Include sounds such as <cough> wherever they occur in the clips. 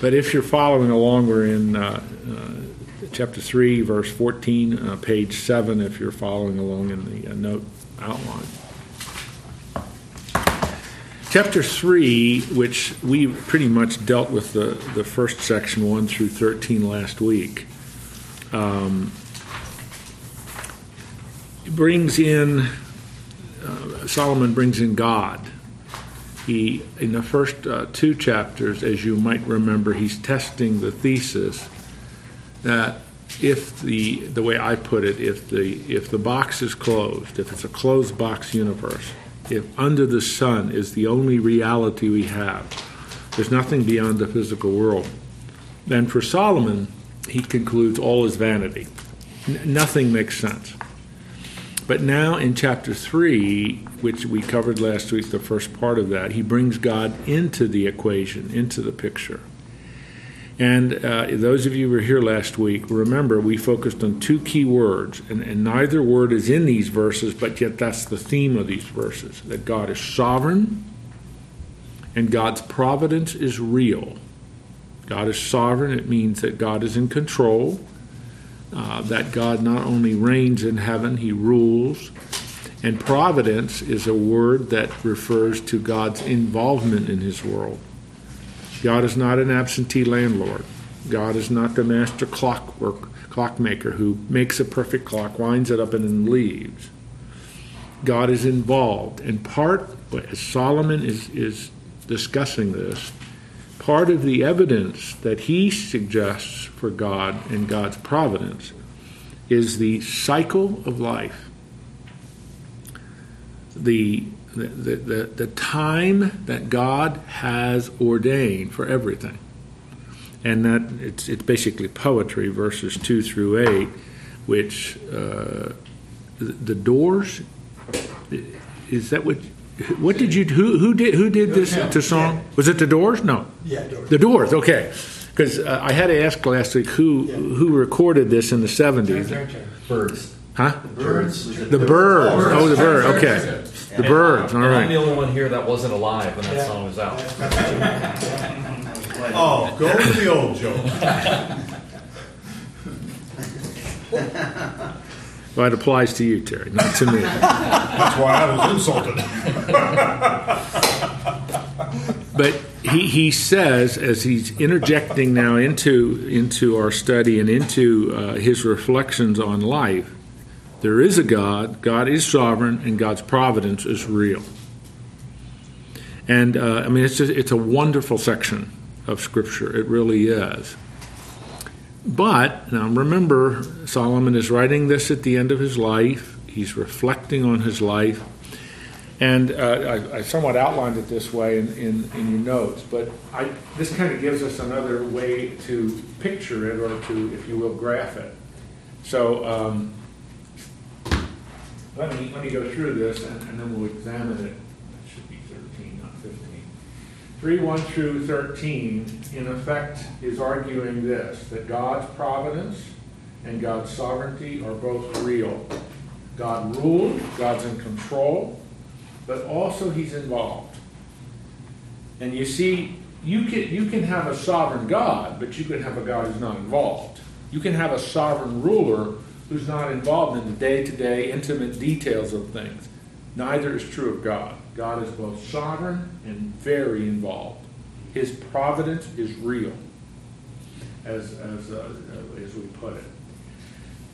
But if you're following along, we're in uh, uh, chapter 3, verse 14, uh, page 7, if you're following along in the uh, note outline. Chapter 3, which we pretty much dealt with the, the first section, 1 through 13, last week, um, brings in, uh, Solomon brings in God he in the first uh, two chapters, as you might remember, he's testing the thesis that if the the way I put it, if the if the box is closed, if it's a closed box universe, if under the sun is the only reality we have, there's nothing beyond the physical world. Then for Solomon, he concludes all is vanity. N- nothing makes sense. But now in chapter 3, which we covered last week, the first part of that, he brings God into the equation, into the picture. And uh, those of you who were here last week, remember we focused on two key words, and, and neither word is in these verses, but yet that's the theme of these verses that God is sovereign and God's providence is real. God is sovereign, it means that God is in control uh, that God not only reigns in heaven, he rules. And providence is a word that refers to God's involvement in his world. God is not an absentee landlord. God is not the master clockwork clockmaker who makes a perfect clock, winds it up, and then leaves. God is involved. And part, as Solomon is, is discussing this, part of the evidence that he suggests for God and God's providence is the cycle of life. The, the, the, the, time that God has ordained for everything. And that it's, it's basically poetry, verses 2 through 8, which uh, the doors, is that what what did you who who did who did this to song? Was it the Doors? No. Yeah, Doors. The Doors. Okay, because uh, I had to ask last week who who recorded this in the seventies. Byrds. Huh? The Byrds. The Byrds. Oh, the Bird. Okay. The Byrds. All And I'm the only one here that wasn't alive when that song was out. <laughs> Oh, go with the old joke. Well, it applies to you, Terry, not to me. <laughs> That's why I was insulted. But he, he says, as he's interjecting now into, into our study and into uh, his reflections on life, there is a God, God is sovereign, and God's providence is real. And uh, I mean, it's just, it's a wonderful section of Scripture. It really is. But now remember, Solomon is writing this at the end of his life. He's reflecting on his life. And uh, I, I somewhat outlined it this way in, in, in your notes, but I, this kind of gives us another way to picture it or to, if you will, graph it. So um, let, me, let me go through this and, and then we'll examine it. It should be 13, not 15. 3 1 through 13, in effect, is arguing this that God's providence and God's sovereignty are both real. God rules, God's in control, but also He's involved. And you see, you can, you can have a sovereign God, but you can have a God who's not involved. You can have a sovereign ruler who's not involved in the day to day, intimate details of things. Neither is true of God. God is both sovereign and very involved. His providence is real, as, as, uh, as we put it.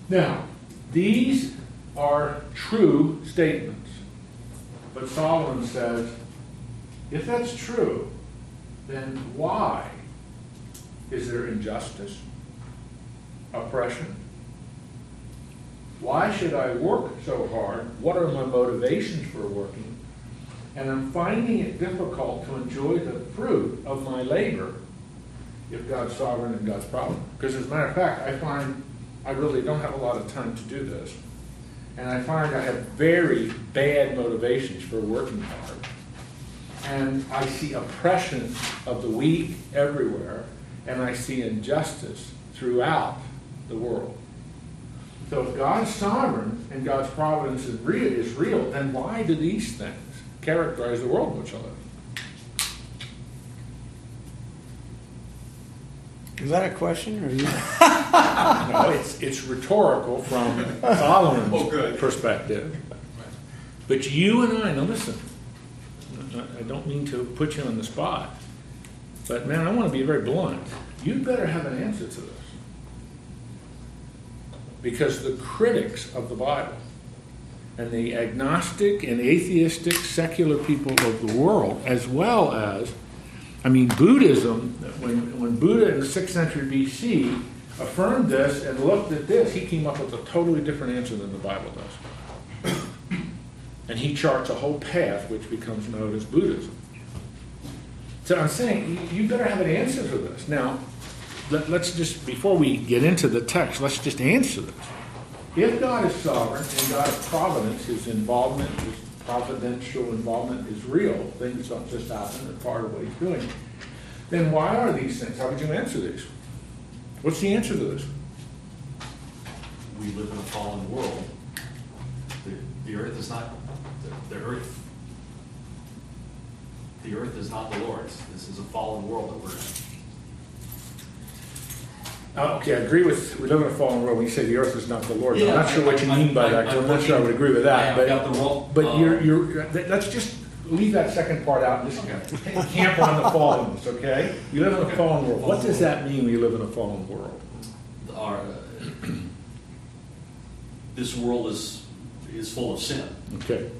Now, these are true statements. But Solomon says, if that's true, then why is there injustice, oppression? Why should I work so hard? What are my motivations for working? And I'm finding it difficult to enjoy the fruit of my labor if God's sovereign and God's provident. Because as a matter of fact, I find I really don't have a lot of time to do this. And I find I have very bad motivations for working hard. And I see oppression of the weak everywhere, and I see injustice throughout the world. So if God's sovereign and God's providence is real, is real, then why do these things characterize the world in which I live? Is that a question or you? <laughs> No, it's, it's rhetorical from Solomon's Oh, perspective. But you and I, now listen, I- I don't mean to put you on the spot, but man, I want to be very blunt. You better have an answer to this. Because the critics of the Bible and the agnostic and atheistic secular people of the world, as well as, I mean, Buddhism, when, when Buddha in the 6th century BC affirmed this and looked at this, he came up with a totally different answer than the Bible does. <coughs> And he charts a whole path which becomes known as Buddhism. So I'm saying you better have an answer to this. Now, let, us just, before we get into the text, let's just answer this. If God is sovereign and God of providence, his involvement, his providential involvement is real, things don't just happen, they're part of what he's doing, then why are these things? How would you answer these? What's the answer to this? we live in a fallen world. The, the earth is not, the, the earth, the earth is not the Lord's. This is a fallen world that we're in. Uh, okay, I agree with, we live in a fallen world when you say the earth is not the Lord. I'm Yeah, not sure what you I- mean by that, 'cause I'm not sure I would agree with that, I but. got the role- But um, you're, you're, th- let's just leave that second part out and just camp on the fallenness, okay? You live in a fallen world. What does that mean when you live in a fallen world? Our, uh, this world is, is full of sin. Okay,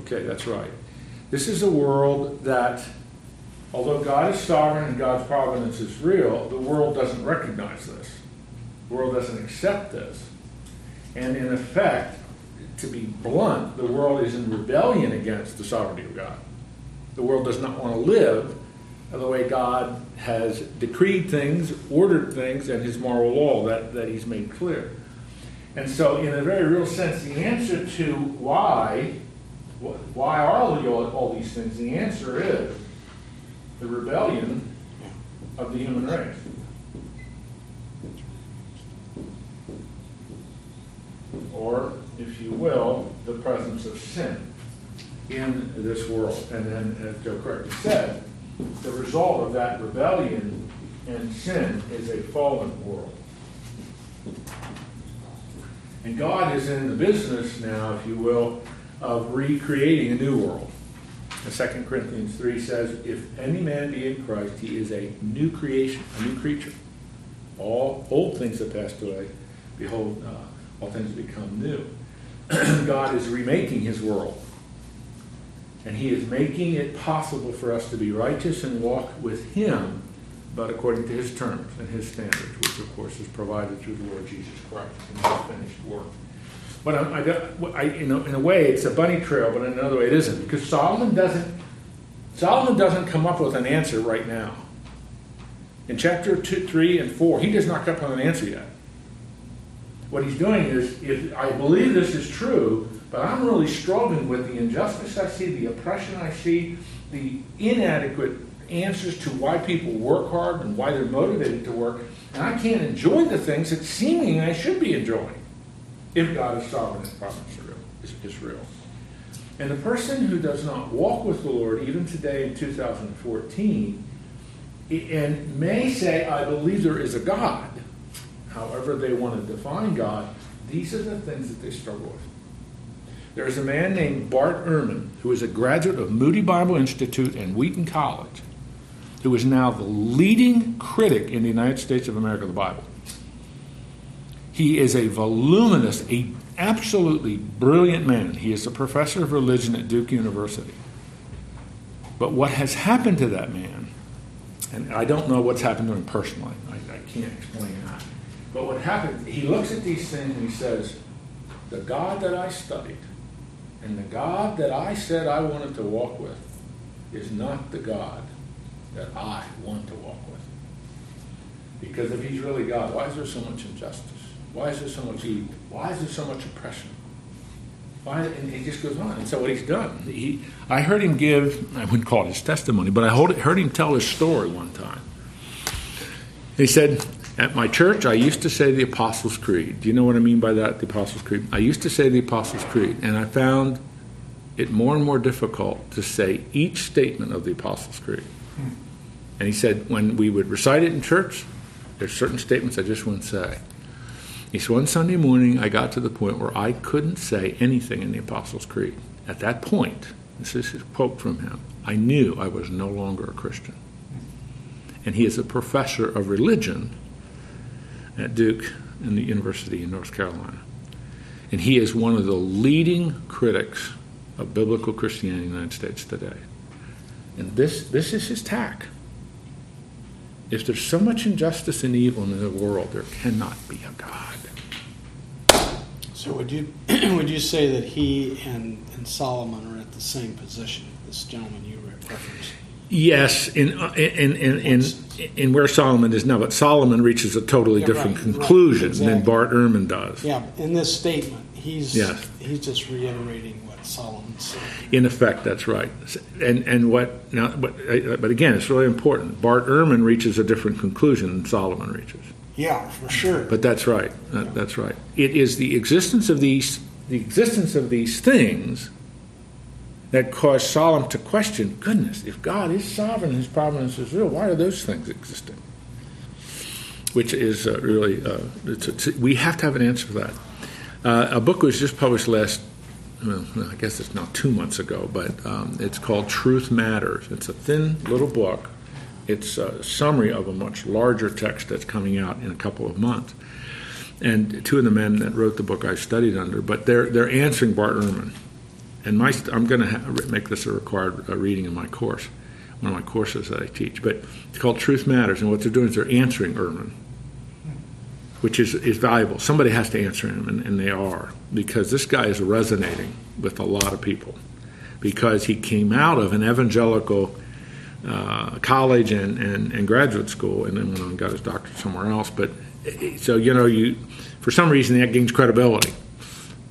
okay, that's right. This is a world that, although God is sovereign and God's providence is real, the world doesn't recognize this. The world doesn't accept this. And in effect, to be blunt, the world is in rebellion against the sovereignty of God. The world does not want to live the way God has decreed things, ordered things, and his moral law that, that he's made clear. And so, in a very real sense, the answer to why, why are all, all these things, the answer is the rebellion of the human race. Or, if you will, the presence of sin in this world. And then, as Joe correctly said, the result of that rebellion and sin is a fallen world. And God is in the business now, if you will, of recreating a new world. And 2 Corinthians 3 says, If any man be in Christ, he is a new creation, a new creature. All old things have passed away. Behold, uh, all things become new. <clears throat> God is remaking his world. And he is making it possible for us to be righteous and walk with him, but according to his terms and his standards, which of course is provided through the Lord Jesus Christ in his finished work. But I, I, I, you know, in a way, it's a bunny trail, but in another way, it isn't, because Solomon doesn't. Solomon doesn't come up with an answer right now. In chapter two, three, and four, he does not come up with an answer yet. What he's doing is, if I believe this is true, but I'm really struggling with the injustice I see, the oppression I see, the inadequate answers to why people work hard and why they're motivated to work, and I can't enjoy the things that seeming I should be enjoying if God is sovereign and providence is real, is, is real. And the person who does not walk with the Lord, even today in 2014, and may say, I believe there is a God, however they want to define God, these are the things that they struggle with. There is a man named Bart Ehrman, who is a graduate of Moody Bible Institute and Wheaton College, who is now the leading critic in the United States of America of the Bible. He is a voluminous, a absolutely brilliant man. He is a professor of religion at Duke University. But what has happened to that man, and I don't know what's happened to him personally, I, I can't explain that. But what happened, he looks at these things and he says, The God that I studied and the God that I said I wanted to walk with is not the God that I want to walk with. Because if he's really God, why is there so much injustice? Why is there so much evil? Why is there so much oppression? Why, and he just goes on. And so what he's done, he, I heard him give, I wouldn't call it his testimony, but I heard heard him tell his story one time. He said, at my church, I used to say the Apostles' Creed. Do you know what I mean by that, the Apostles' Creed? I used to say the Apostles' Creed, and I found it more and more difficult to say each statement of the Apostles' Creed. Hmm. And he said, when we would recite it in church, There's certain statements I just wouldn't say. He said, one Sunday morning, I got to the point where I couldn't say anything in the Apostles' Creed. At that point, this is his quote from him, I knew I was no longer a Christian. And he is a professor of religion at Duke and the University in North Carolina. And he is one of the leading critics of biblical Christianity in the United States today. And this, this is his tack. If there's so much injustice and evil in the world, there cannot be a God. So would you <clears throat> would you say that he and, and Solomon are at the same position? This gentleman you referenced. Yes, in, in, in, in, in where Solomon is now, but Solomon reaches a totally Yeah, different right, right, conclusion than. Bart Ehrman does. Yeah, in this statement, he's Yes. he's just reiterating what Solomon said. In effect, that's right. And and what now? But uh, but again, it's really important. Bart Ehrman reaches a different conclusion than Solomon reaches. Yeah, for sure. But that's right. That, that's right. It is the existence of these the existence of these things that caused Solomon to question. Goodness, if God is sovereign, His providence is real. Why are those things existing? Which is uh, really uh, it's, it's, we have to have an answer for that. Uh, a book was just published last. Well, I guess it's now two months ago, but um, it's called Truth Matters. It's a thin little book. It's a summary of a much larger text that's coming out in a couple of months. And two of the men that wrote the book I studied under, but they're they're answering Bart Ehrman. And my I'm going to ha- make this a required reading in my course, one of my courses that I teach. But it's called Truth Matters, and what they're doing is they're answering Ehrman, which is is valuable. Somebody has to answer him, and, and they are because this guy is resonating with a lot of people because he came out of an evangelical uh, college and, and, and graduate school, and then went on and got his doctorate somewhere else. But so you know, you for some reason that gains credibility.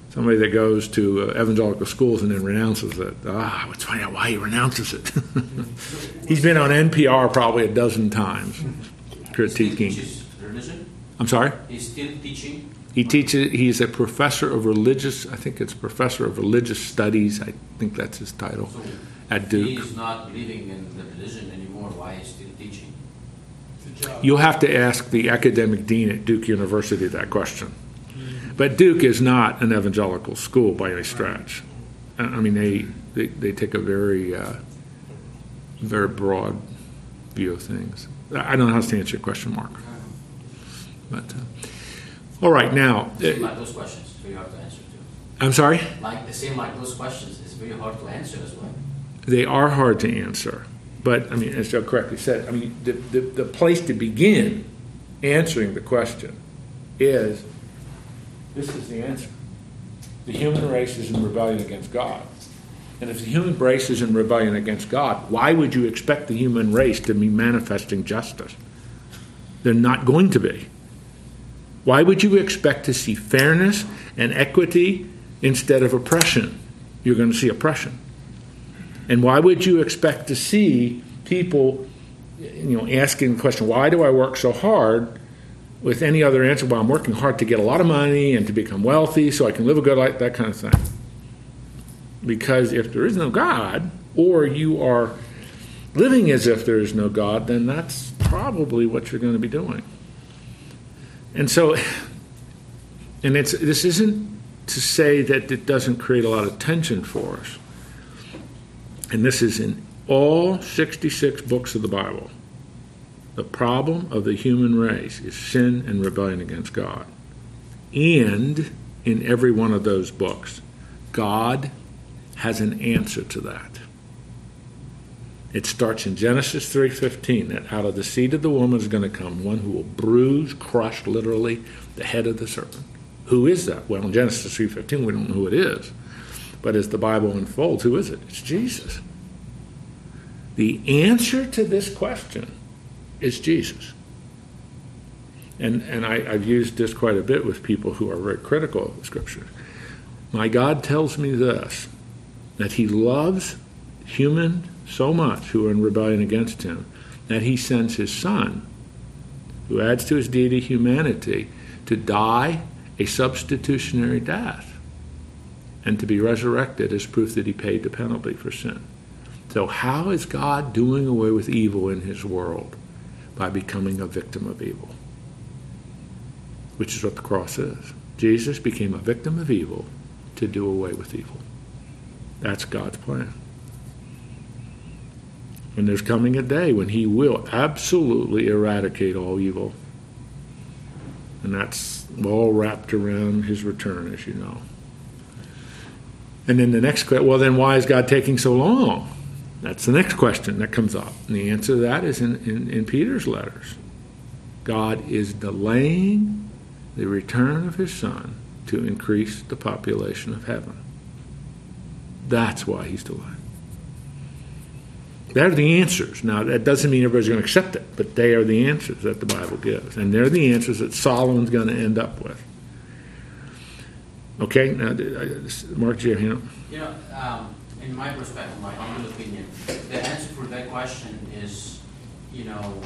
Somebody that goes to uh, evangelical schools and then renounces it. Ah, let's find out why he renounces it. <laughs> He's been on NPR probably a dozen times critiquing. I'm sorry. He's still teaching. He teaches. He's a professor of religious. I think it's professor of religious studies. I think that's his title So at Duke. is not believing in the religion anymore. Why is he still teaching? You'll have to ask the academic dean at Duke University that question. But Duke is not an evangelical school by any stretch. I mean, they they, they take a very uh, very broad view of things. I don't know how to answer your question, Mark. But uh, all right, now uh, like those questions, very hard to answer too. I'm sorry. Like the same like those questions, it's very hard to answer as well. They are hard to answer, but I mean, as Joe correctly said, I mean, the, the, the place to begin answering the question is this is the answer. The human race is in rebellion against God. And if the human race is in rebellion against God, why would you expect the human race to be manifesting justice? They're not going to be. Why would you expect to see fairness and equity instead of oppression? You're going to see oppression. And why would you expect to see people, you know, asking the question, why do I work so hard? With any other answer, well, I'm working hard to get a lot of money and to become wealthy so I can live a good life, that kind of thing. Because if there is no God, or you are living as if there is no God, then that's probably what you're going to be doing. And so, and it's this isn't to say that it doesn't create a lot of tension for us and this is in all 66 books of the Bible. The problem of the human race is sin and rebellion against God. And in every one of those books, God has an answer to that. It starts in Genesis 3:15 that out of the seed of the woman is going to come one who will bruise, crush literally the head of the serpent. Who is that? Well, in Genesis 3:15 we don't know who it is. But as the Bible unfolds, who is it? It's Jesus. The answer to this question is Jesus. And, and I, I've used this quite a bit with people who are very critical of the scriptures. My God tells me this that He loves human so much who are in rebellion against Him that He sends His Son, who adds to His deity humanity, to die a substitutionary death and to be resurrected is proof that he paid the penalty for sin. So, how is God doing away with evil in his world? By becoming a victim of evil. which is what the cross is. Jesus became a victim of evil to do away with evil. That's God's plan. And there's coming a day when he will absolutely eradicate all evil. And that's all wrapped around his return, as you know. And then the next question, well, then why is God taking so long? That's the next question that comes up. And the answer to that is in, in, in Peter's letters. God is delaying the return of his son to increase the population of heaven. That's why he's delaying. They're the answers. Now, that doesn't mean everybody's going to accept it, but they are the answers that the Bible gives. And they're the answers that Solomon's going to end up with. Okay? Now, Mark, do you have, you know? You know, um, in my perspective, my humble opinion, the answer for that question is, you know,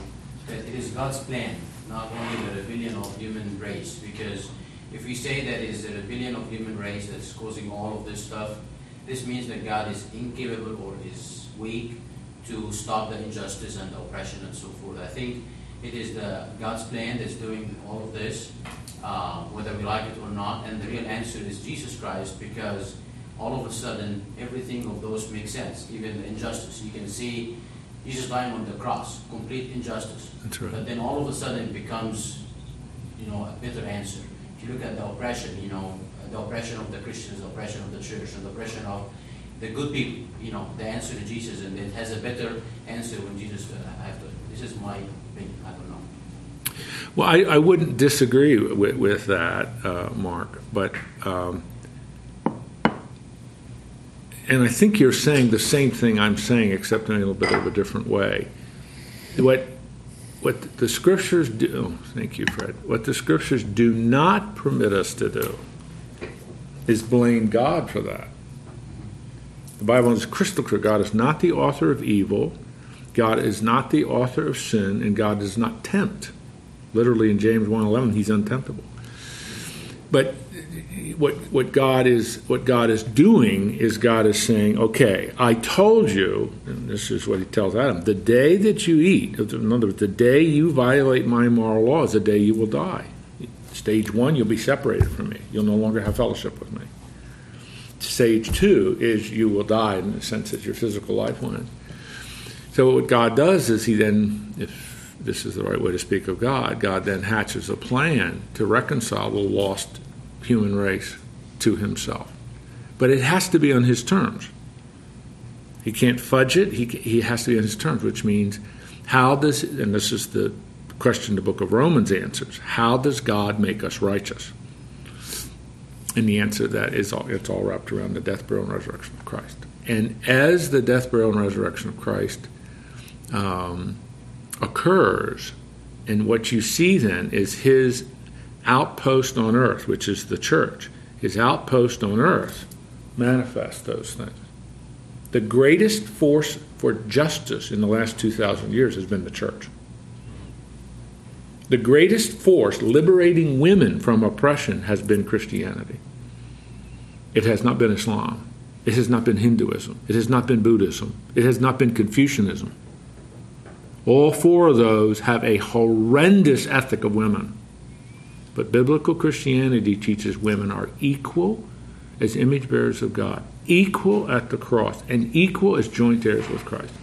that it is God's plan, not only the rebellion of human race. Because if we say that it is the rebellion of human race that's causing all of this stuff, this means that God is incapable or is weak to stop the injustice and the oppression and so forth. I think it is the God's plan that's doing all of this, uh, whether we like it or not. And the real answer is Jesus Christ, because all of a sudden everything of those makes sense, even the injustice. You can see Jesus dying on the cross, complete injustice. Right. But then all of a sudden it becomes, you know, a better answer. If you look at the oppression, you know, the oppression of the Christians, the oppression of the church, and the oppression of the good people, you know, the answer to Jesus, and it has a better answer when Jesus uh, after. This is my Well, I, I wouldn't disagree with, with that, uh, Mark, but um, and I think you're saying the same thing I'm saying, except in a little bit of a different way. What what the scriptures do, oh, thank you, Fred. What the scriptures do not permit us to do is blame God for that. The Bible is crystal clear. God is not the author of evil. God is not the author of sin, and God does not tempt. Literally in James 1:11, he's untemptable. But what what God is what God is doing is God is saying, okay, I told you, and this is what He tells Adam: the day that you eat, in other words, the day you violate my moral law is the day you will die. Stage one, you'll be separated from me. You'll no longer have fellowship with me. Stage two is you will die in the sense that your physical life will end. So what God does is He then, if this is the right way to speak of God, God then hatches a plan to reconcile the lost human race to himself. But it has to be on his terms. He can't fudge it, he, he has to be on his terms, which means how does, and this is the question the book of Romans answers, how does God make us righteous? And the answer to that is all, it's all wrapped around the death, burial, and resurrection of Christ. And as the death, burial, and resurrection of Christ um, occurs, and what you see then is his outpost on earth, which is the church, his outpost on earth manifests those things. The greatest force for justice in the last 2,000 years has been the church. The greatest force liberating women from oppression has been Christianity. It has not been Islam. It has not been Hinduism. It has not been Buddhism. It has not been Confucianism. All four of those have a horrendous ethic of women. But biblical Christianity teaches women are equal as image bearers of God, equal at the cross, and equal as joint heirs with Christ.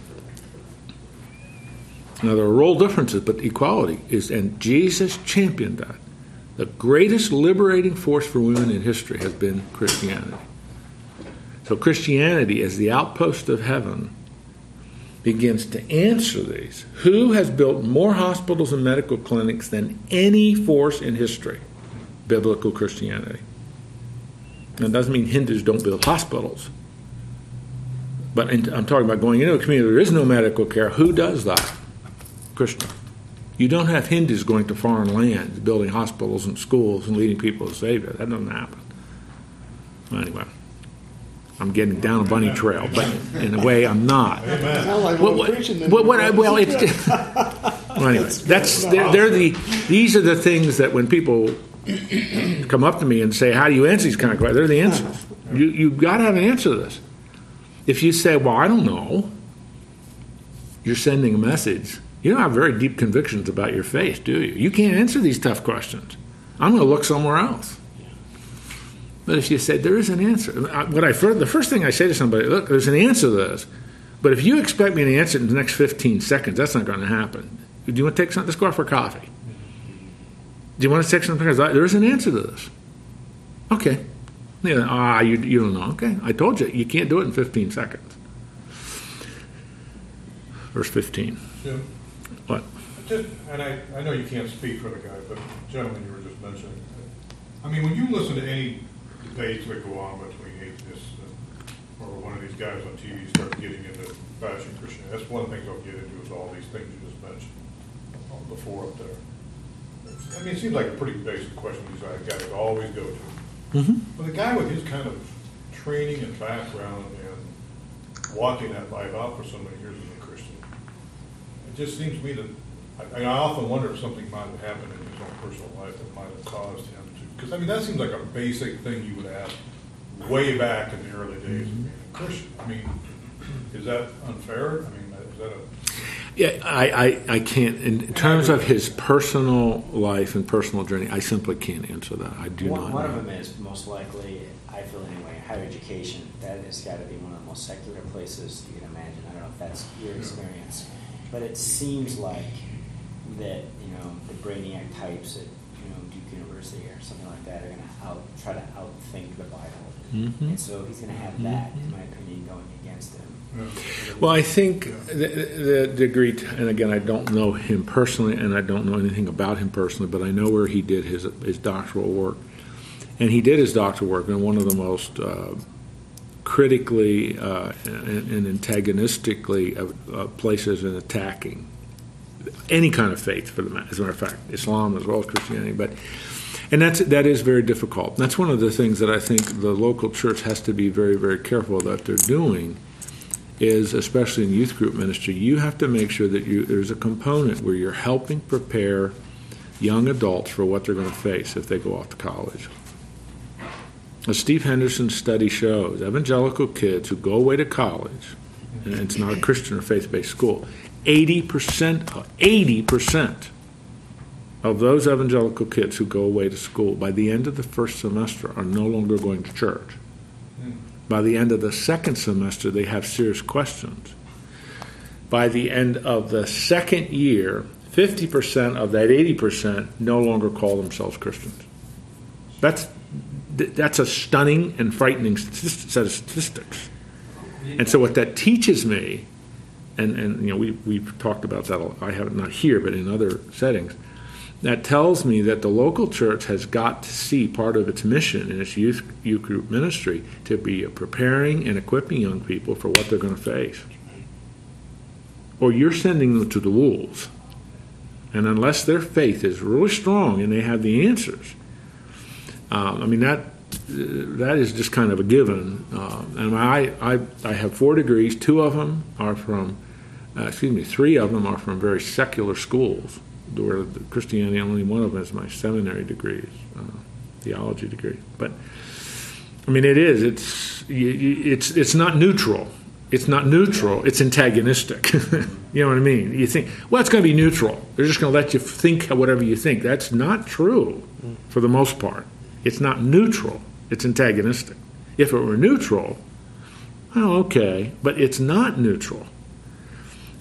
Now, there are role differences, but equality is, and Jesus championed that. The greatest liberating force for women in history has been Christianity. So, Christianity, as the outpost of heaven, begins to answer these. Who has built more hospitals and medical clinics than any force in history? Biblical Christianity. That doesn't mean Hindus don't build hospitals. But I'm talking about going into a community where there is no medical care. Who does that? Christian. You don't have Hindus going to foreign lands, building hospitals and schools and leading people to Savior. That doesn't happen. Anyway, I'm getting down a bunny trail, but in a way, I'm not. Like What, what, what, what I, well, it's <laughs> well, anyway. That's they're, they're the these are the things that when people come up to me and say, "How do you answer these kind of questions?" They're the answers. You you've got to have an answer to this. If you say, "Well, I don't know," you're sending a message. You don't have very deep convictions about your faith, do you? You can't answer these tough questions. I'm going to look somewhere else. But if you say there is an answer, what I fir- the first thing I say to somebody, look, there's an answer to this. But if you expect me to answer it in the next 15 seconds, that's not going to happen. Do you want to take something? Let's go out for coffee. Do you want to take something? Because I- There's an answer to this. Okay. Yeah, ah, you, you don't know. Okay, I told you, you can't do it in 15 seconds. Verse 15. Jim, What? just, and I, I know you can't speak for the guy, but gentlemen, you were just mentioning, I mean, when you listen to any debates that go on between atheists and, or one of these guys on TV start getting into bashing Christianity, that's one of the things I'll get into is all these things you just mentioned on the floor up there. It's- I mean, it seems like a pretty basic question these guys always go to. Mm-hmm. But a guy with his kind of training and background and walking that life out for so many years as a Christian, it just seems to me that, I, I often wonder if something might have happened in his own personal life that might have caused him because I mean, that seems like a basic thing you would ask way back in the early days mm-hmm. of being a Christian. I mean, <clears throat> is that unfair? I mean, is that a, Yeah, I, I, I can't, in terms of his personal life and personal journey, I simply can't answer that. I do one, not one of know. them is most likely, I feel anyway, higher education. That has got to be one of the most secular places you can imagine. I don't know if that's your experience, but it seems like that you know the brainiac types at you know Duke University or something like that are going to out try to outthink the Bible, Mhm. and so he's going to have that, in my opinion, going against him. Well, I think the, the degree, and again, I don't know him personally, and I don't know anything about him personally, but I know where he did his his doctoral work, and he did his doctoral work in one of the most uh, critically uh, and, and antagonistically uh, uh, places in attacking any kind of faith, for the. As a matter of fact, Islam as well as Christianity, but. And that's that is very difficult. That's one of the things that I think the local church has to be very, very careful that they're doing is especially in youth group ministry, you have to make sure that you, there's a component where you're helping prepare young adults for what they're going to face if they go off to college. As Steve Henderson's study shows, evangelical kids who go away to college, and it's not a Christian or faith-based school, 80%, 80% of those evangelical kids who go away to school by the end of the first semester are no longer going to church. Hmm. By the end of the second semester, they have serious questions. By the end of the second year, 50% of that 80% no longer call themselves Christians. That's, that's a stunning and frightening set of statistics. And so, what that teaches me, and, and you know, we, we've talked about that. I have not here, but in other settings, that tells me that the local church has got to see part of its mission in its youth, youth group ministry to be preparing and equipping young people for what they're going to face. Or you're sending them to the wolves. And unless their faith is really strong and they have the answers, um, I mean, that, that is just kind of a given. Um, and I, I, I have four degrees. Two of them are from, uh, excuse me, three of them are from very secular schools where Christianity, only one of them is my seminary degree, uh, theology degree. But I mean, it is. It's it's it's not neutral. It's not neutral. It's antagonistic. <laughs> you know what I mean? You think, well, it's going to be neutral. They're just going to let you think whatever you think. That's not true, for the most part. It's not neutral. It's antagonistic. If it were neutral, okay, but it's not neutral.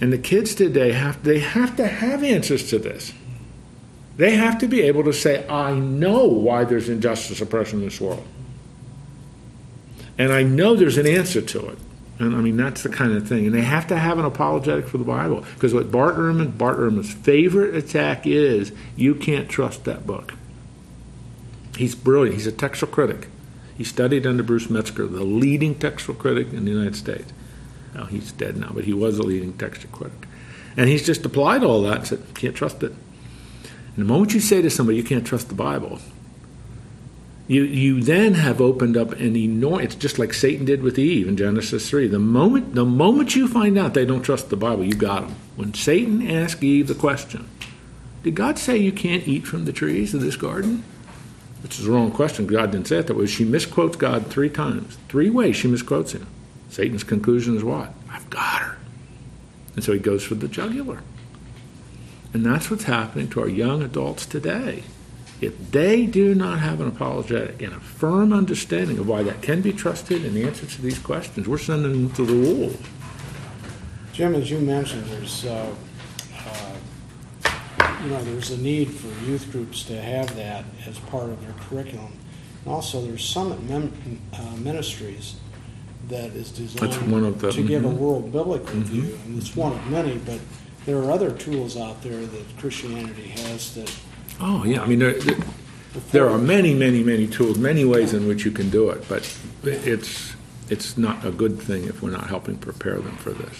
And the kids today have they have to have answers to this. They have to be able to say, I know why there's injustice, oppression in this world. And I know there's an answer to it. And I mean, that's the kind of thing. And they have to have an apologetic for the Bible. Because what Bart Ehrman, Bart Ehrman's favorite attack is, you can't trust that book. He's brilliant. He's a textual critic. He studied under Bruce Metzger, the leading textual critic in the United States. Now he's dead now, but he was a leading textual critic. And he's just applied all that and said, can't trust it. And the moment you say to somebody, you can't trust the Bible, you, you then have opened up an enormous, it's just like Satan did with Eve in Genesis 3. The moment, the moment you find out they don't trust the Bible, you got them. When Satan asked Eve the question, did God say you can't eat from the trees of this garden? Which is the wrong question. God didn't say it that way. She misquotes God three times. Three ways she misquotes him. Satan's conclusion is what? I've got her. And so he goes for the jugular. And that's what's happening to our young adults today. if they do not have an apologetic and a firm understanding of why that can be trusted and the answers to these questions, we're sending them to the wolves. Jim, as you mentioned, there's, uh, you know, there's a need for youth groups to have that as part of their curriculum. And also, there's Summit Mem- uh, Ministries that is That's one of designed the- to give a mhm. world biblical view, and it's one of many, but there are other tools out there that Christianity has that. Oh, yeah, I mean, there, there- there are many, many, many tools, many ways in which you can do it, but it's, it's not a good thing if we're not helping prepare them for this.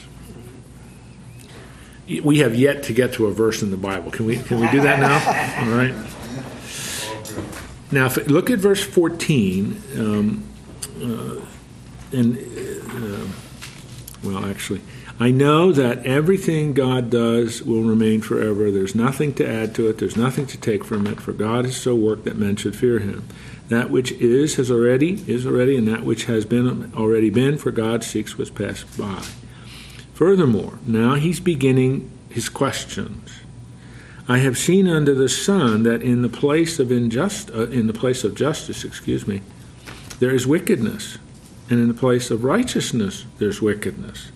We have yet to get to a verse in the Bible. Can we, can we do that now? <laughs> All right. Now, if, look at verse 14, um, uh, and, uh, well, actually, I know that everything God does will remain forever. There's nothing to add to it, there's nothing to take from it, for God has so worked that men should fear him. That which is has already is already, and that which has been already been, for God seeks what's passed by. Furthermore, now he's beginning his questions. I have seen under the sun that in the place of injust, uh, in the place of justice, excuse me, there is wickedness, and in the place of righteousness there's wickedness.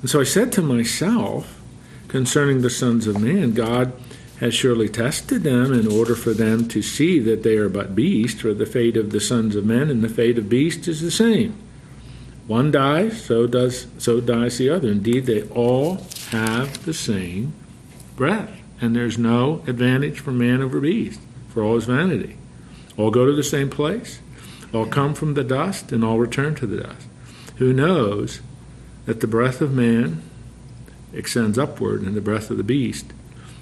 And so I said to myself, concerning the sons of man, God has surely tested them in order for them to see that they are but beasts, for the fate of the sons of men and the fate of beasts is the same. One dies, so does so dies the other. Indeed, they all have the same breath, and there's no advantage for man over beast, for all is vanity. All go to the same place, all come from the dust, and all return to the dust. Who knows that the breath of man extends upward, and the breath of the beast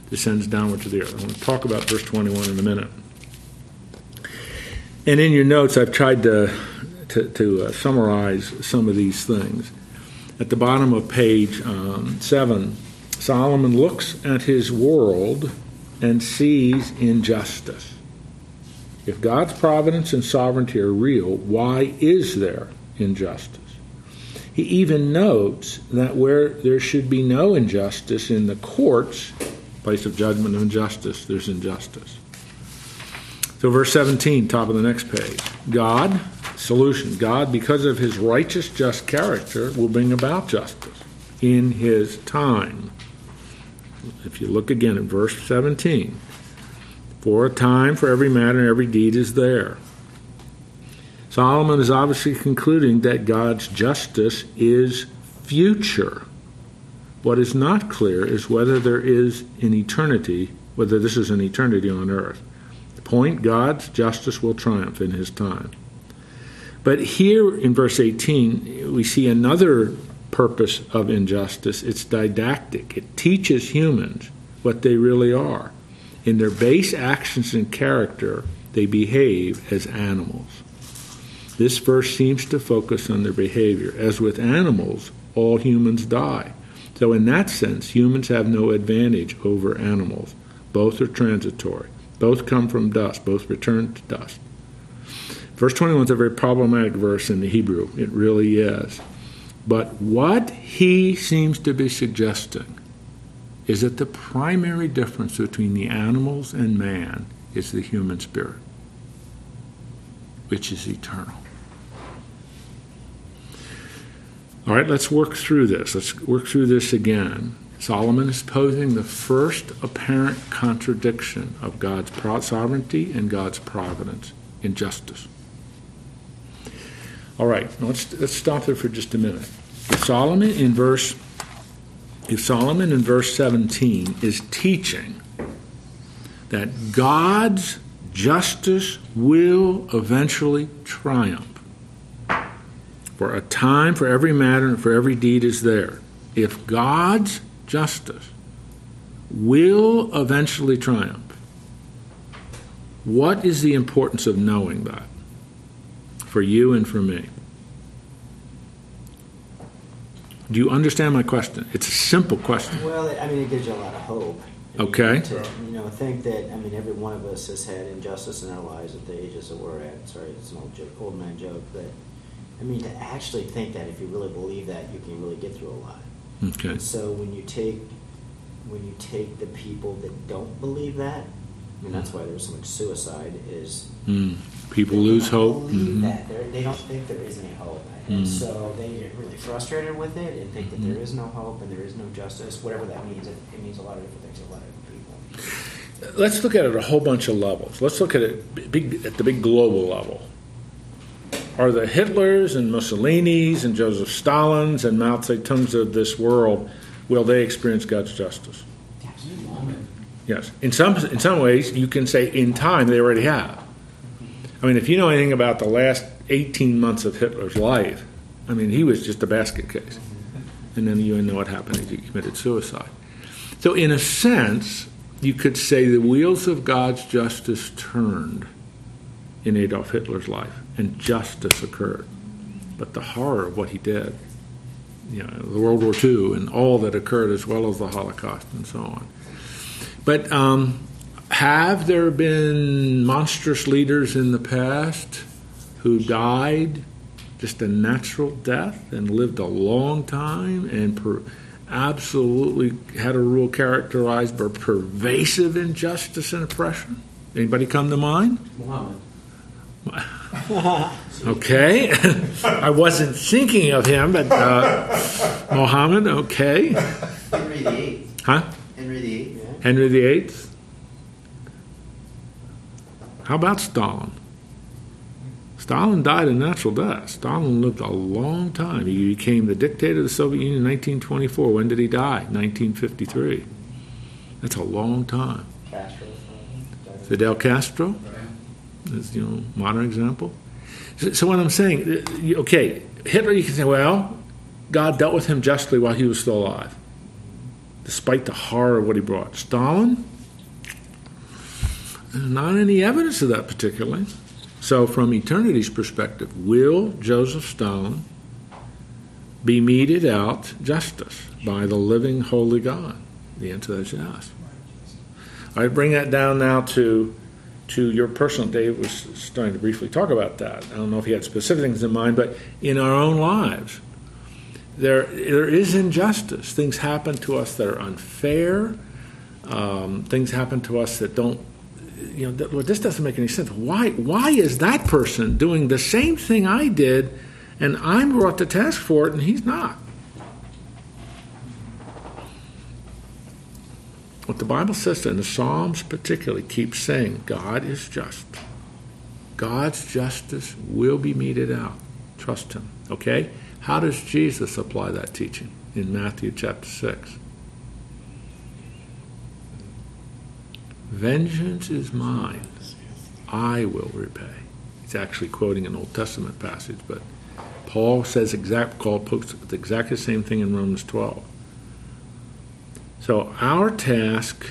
descends downward to the earth? I'm going to talk about verse 21 in a minute. And in your notes, I've tried to to, to uh, summarize some of these things. At the bottom of page um, 7, Solomon looks at his world and sees injustice. If God's providence and sovereignty are real, why is there injustice? He even notes that where there should be no injustice in the courts, place of judgment and justice, there's injustice. So, verse 17, top of the next page. God, solution. God, because of his righteous, just character, will bring about justice in his time. If you look again at verse 17, for a time for every matter and every deed is there. Solomon is obviously concluding that God's justice is future. What is not clear is whether there is an eternity, whether this is an eternity on earth. The point God's justice will triumph in his time. But here in verse 18, we see another purpose of injustice. It's didactic, it teaches humans what they really are. In their base actions and character, they behave as animals. This verse seems to focus on their behavior. As with animals, all humans die. So, in that sense, humans have no advantage over animals. Both are transitory. Both come from dust. Both return to dust. Verse 21 is a very problematic verse in the Hebrew. It really is. But what he seems to be suggesting is that the primary difference between the animals and man is the human spirit, which is eternal. All right, let's work through this. Let's work through this again. Solomon is posing the first apparent contradiction of God's sovereignty and God's providence in justice. All right, let's, let's stop there for just a minute. If Solomon in verse if Solomon in verse 17 is teaching that God's justice will eventually triumph. For a time for every matter and for every deed is there. If God's justice will eventually triumph, what is the importance of knowing that for you and for me? Do you understand my question? It's a simple question. Well, I mean, it gives you a lot of hope. Okay. To, you know, think that I mean, every one of us has had injustice in our lives at the ages that we're at. Sorry, it's an old joke, old man joke, but I mean, to actually think that if you really believe that, you can really get through a lot. Okay. And so when you take when you take the people that don't believe that, and that's why there's so much suicide. Is Mm. People lose they don't hope. believe Mhm. that they don't think there is any hope, and Mm. so they get really frustrated with it and think that Mhm. there is no hope and there is no justice. Whatever that means, it, it means a lot of different things to a lot of different people. Let's look at it at a whole bunch of levels. Let's look at it big, at the big global level. Are the Hitlers and Mussolinis and Joseph Stalins and Mao Zedongs of this world, will they experience God's justice? Yes. In some, in some ways, you can say in time they already have. I mean, if you know anything about the last 18 months of Hitler's life, I mean, he was just a basket case. And then you know what happened. He committed suicide. So, in a sense, you could say the wheels of God's justice turned in Adolf Hitler's life, and justice occurred. But the horror of what he did, you know, the World War II and all that occurred, as well as the Holocaust and so on. But um, have there been monstrous leaders in the past who died just a natural death and lived a long time and per- absolutely had a rule characterized by pervasive injustice and oppression? Anybody come to mind? Muhammad. <laughs> Okay. <laughs> I wasn't thinking of him, but uh, Mohammed, okay. Huh? Henry VIII? How about Stalin? Stalin died a natural death. Stalin lived a long time. He became the dictator of the Soviet Union in 1924. When did he die? 1953. That's a long time. Castro. Fidel Castro is you know modern example. So, so what I'm saying, uh, okay, Hitler, you can say, well, God dealt with him justly while he was still alive, despite the horror of what he brought. Stalin, not any evidence of that particularly. So, from eternity's perspective, will Joseph Stalin be meted out justice by the living, holy God? The answer is yes. I bring that down now to to your personal. Dave was starting to briefly talk about that. I don't know if he had specific things in mind, but in our own lives, there there is injustice. Things happen to us that are unfair. Um, things happen to us that don't. You know, that, this doesn't make any sense. Why? Why is that person doing the same thing I did, and I'm brought to task for it, and he's not? What the Bible says in the Psalms, particularly, keeps saying God is just. God's justice will be meted out. Trust Him. Okay? How does Jesus apply that teaching in Matthew chapter 6? Vengeance is mine, I will repay. He's actually quoting an Old Testament passage, but Paul says exact Paul puts exactly the same thing in Romans 12. So our task,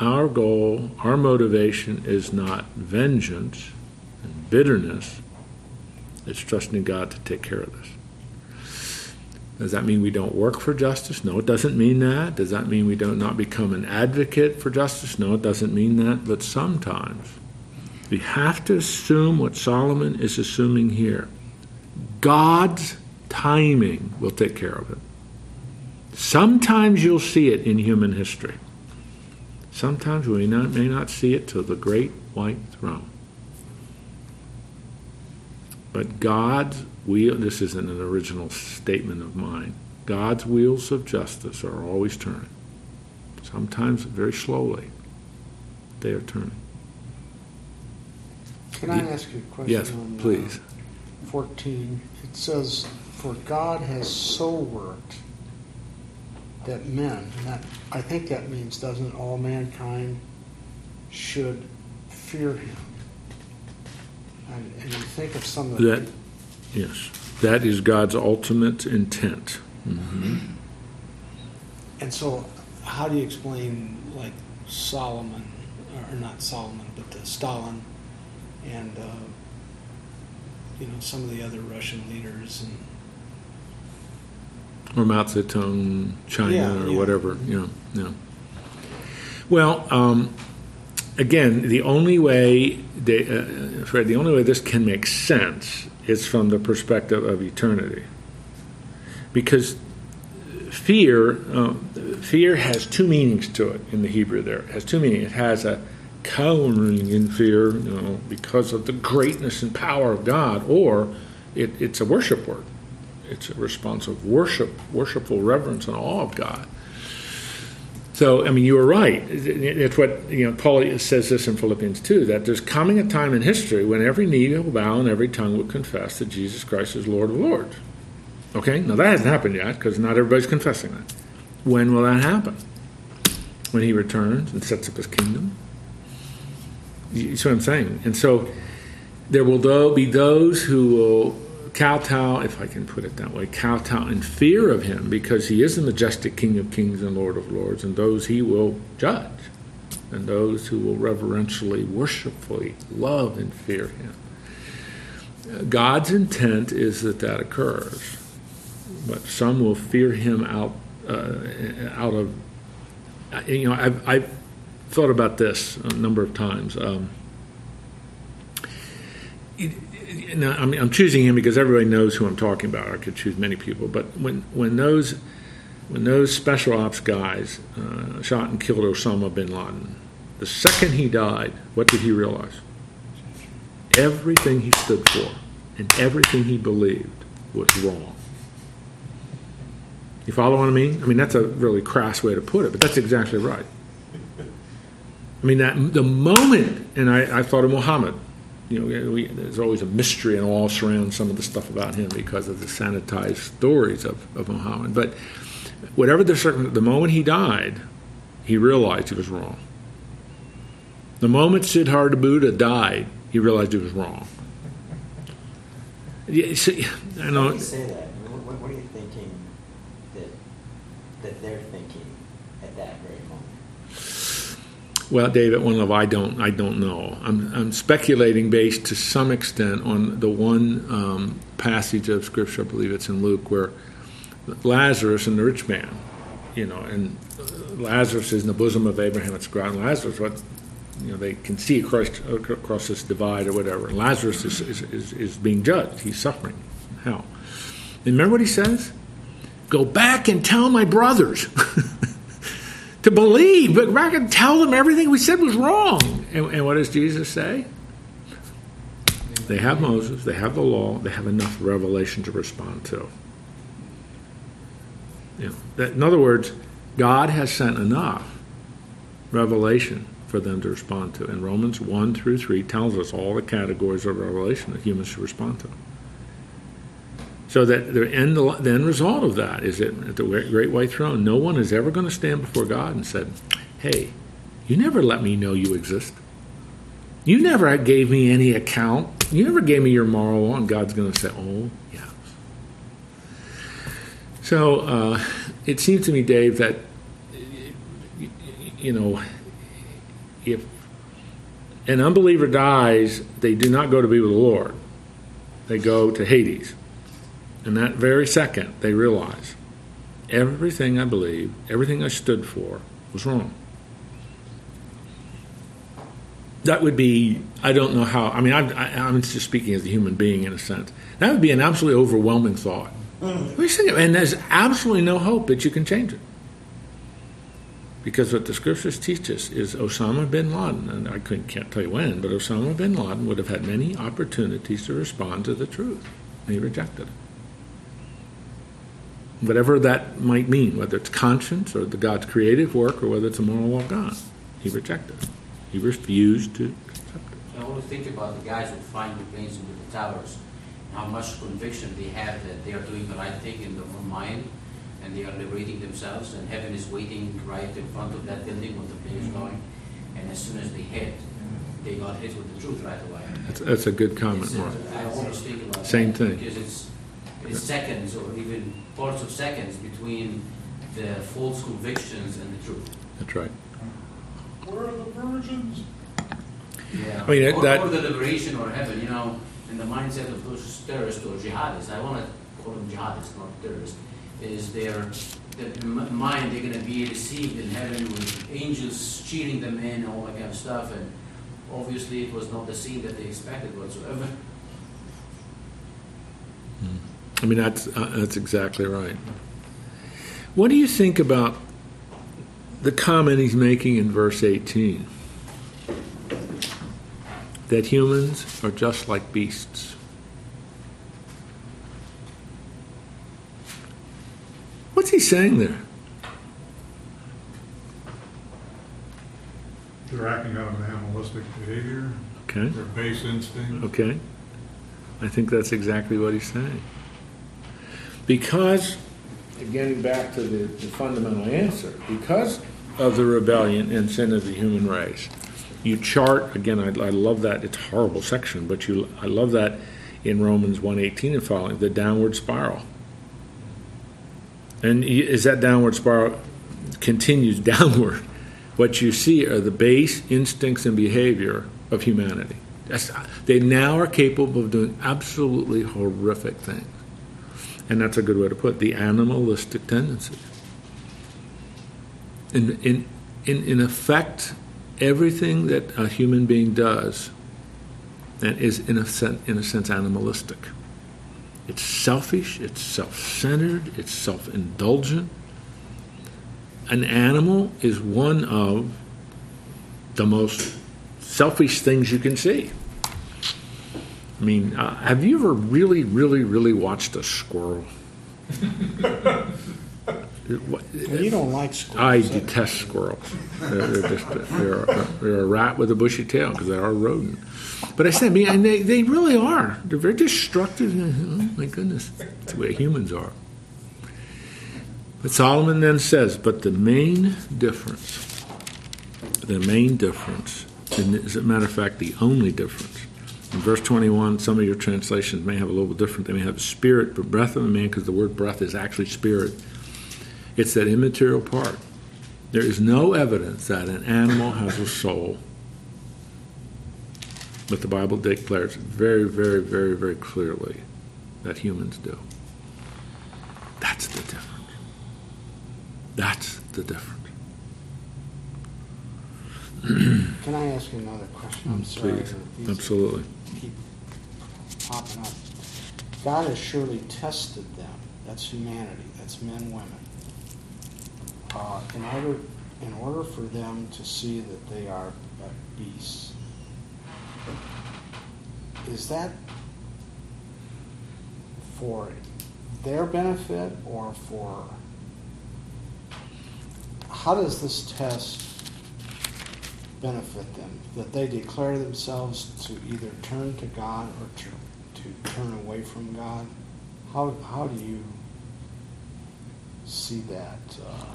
our goal, our motivation is not vengeance and bitterness. It's trusting God to take care of this. Does that mean we don't work for justice? No, it doesn't mean that. Does that mean we don't not become an advocate for justice? No, it doesn't mean that. But sometimes we have to assume what Solomon is assuming here. God's timing will take care of it. Sometimes you'll see it in human history. Sometimes we not, may not see it till the great white throne. But God's wheel, this isn't an original statement of mine, God's wheels of justice are always turning. Sometimes very slowly, they are turning. Can I ask you a question? Yes, on, uh, please. 14, it says, For God has so worked that men, and that, I think that means, doesn't all mankind should fear him? And, and you think of some of the. That, yes, that is God's ultimate intent. And so, how do you explain, like, Solomon, or not Solomon, but uh, Stalin, and, uh, you know, some of the other Russian leaders and or Mao Zedong, China, Yeah, or yeah. whatever. You know, yeah. Well, um, again, the only way, they, uh, Fred, the only way this can make sense is from the perspective of eternity, because fear, uh, fear has two meanings to it in the Hebrew. There it has two meanings. It has a cowering in fear, you know, because of the greatness and power of God, or it, it's a worship word. It's a response of worship, worshipful reverence and awe of God. So, I mean, you were right. It's what, you know, Paul says this in Philippians 2 that there's coming a time in history when every knee will bow and every tongue will confess that Jesus Christ is Lord of Lords. Okay? Now, that hasn't happened yet because not everybody's confessing that. When will that happen? When he returns and sets up his kingdom? You see what I'm saying? And so, there will be those who will kowtow, if I can put it that way, kowtow in fear of him because he is the majestic King of kings and Lord of lords, and those he will judge, and those who will reverentially, worshipfully love and fear him. God's intent is that that occurs, but some will fear him out uh, out of. You know, I've, I've thought about this a number of times. Um, now, I mean, I'm choosing him because everybody knows who I'm talking about. I could choose many people, but when when those when those special ops guys uh, shot and killed Osama bin Laden, the second he died, what did he realize? Everything he stood for and everything he believed was wrong. You follow what I mean? I mean that's a really crass way to put it, but that's exactly right. I mean that the moment, and I, I thought of Muhammad you know, we, there's always a mystery and all surrounds some of the stuff about him because of the sanitized stories of, of Muhammad. But whatever the circumstance, the moment he died, he realized he was wrong. The moment Siddhartha Buddha died, he realized he was wrong. Yeah, see, I know. How do you say that? What, what are you thinking that that they're thinking at that very moment? Well, David, one of I don't I don't know. I'm I'm speculating based to some extent on the one um, passage of scripture, I believe it's in Luke, where Lazarus and the rich man, you know, and Lazarus is in the bosom of Abraham. It's ground. Lazarus, what you know, they can see across across this divide or whatever. And Lazarus is is, is, is being judged. He's suffering hell. And remember what he says? Go back and tell my brothers. <laughs> to believe, but back and tell them everything we said was wrong. And, and, what does Jesus say? They have Moses, they have the law, they have enough revelation to respond to. You know, that, in other words, God has sent enough revelation for them to respond to. And Romans 1 through 3 tells us all the categories of revelation that humans should respond to. So that the end, the end result of that is that at the great white throne, no one is ever going to stand before God and said, "Hey, you never let me know you exist. You never gave me any account. You never gave me your moral law." And God's going to say, "Oh, yeah." So uh, it seems to me, Dave, that you know, if an unbeliever dies, they do not go to be with the Lord. They go to Hades. And that very second, they realize everything I believed, everything I stood for, was wrong. That would be, I don't know how, I mean, I, am just speaking as a human being in a sense. That would be an absolutely overwhelming thought. And there's absolutely no hope that you can change it. Because what the scriptures teach us is Osama bin Laden, and I can't tell you when, but Osama bin Laden would have had many opportunities to respond to the truth, and he rejected it whatever that might mean, whether it's conscience or the God's creative work or whether it's a moral law of God. He rejected it. He refused to accept it. I want to think about the guys who find the planes into the towers, how much conviction they have that they are doing the right thing in their own mind, and they are liberating themselves, and heaven is waiting right in front of that building when the plane is going, and as soon as they hit, they got hit with the truth right away. That's, that's a good comment, It's, uh, Mark. I always think about Same that thing. because it's it's seconds or even parts of seconds between the false convictions and the truth. That's right. Where are the virgins? Yeah. I mean, it- or, that- or the liberation or heaven, you know, in the mindset of those terrorists or jihadists, I want to call them jihadists, not terrorists, is their, their mind, they're going to be received in heaven with angels cheering them in and all that kind of stuff. And obviously, it was not the scene that they expected whatsoever. Hmm. I mean, that's, uh, that's exactly right. What do you think about the comment he's making in verse 18? that humans are just like beasts. What's he saying there? They're acting out of an animalistic behavior, Okay. their base instinct. Okay. I think that's exactly what he's saying. Because, getting back to the, the fundamental answer, because of the rebellion and sin of the human race, you chart, again, I, I love that, it's a horrible section, but you, I love that in Romans 1.18 and following, the downward spiral. And as that downward spiral continues <laughs> downward, what you see are the base instincts and behavior of humanity. That's, they now are capable of doing absolutely horrific things. And that's a good way to put it the animalistic tendencies. In, in, in, in effect, everything that a human being does that is, in a, sen- in a sense, animalistic. It's selfish, it's self centered, it's self indulgent. An animal is one of the most selfish things you can see. I mean, uh, have you ever really, really, really watched a squirrel? You don't like schools. I detest squirrels. They're, they're just they're, a- they're a rat with a bushy tail because they are a rodent. But I said, I mean, and they, they really are. They're very destructive. Oh my goodness, that's the way humans are. But Solomon then says, but the main difference, the main difference, and as a matter of fact, the only difference. In verse 21, some of your translations may have a little different. They may have spirit, but breath of a man, because the word breath is actually spirit. It's that immaterial part. There is no evidence that an animal has a soul. But the Bible declares very, very, very, very clearly that humans do. That's the difference. That's the difference. Can I ask you another question? I'm sorry. Mm, Please, absolutely. Popping up. God has surely tested them. That's humanity. That's men, women. Uh, in order, in order for them to see that they are beasts, is that for their benefit or for? How does this test benefit them? That they declare themselves to either turn to God or to, to turn away from God? How, how do you see that? Uh,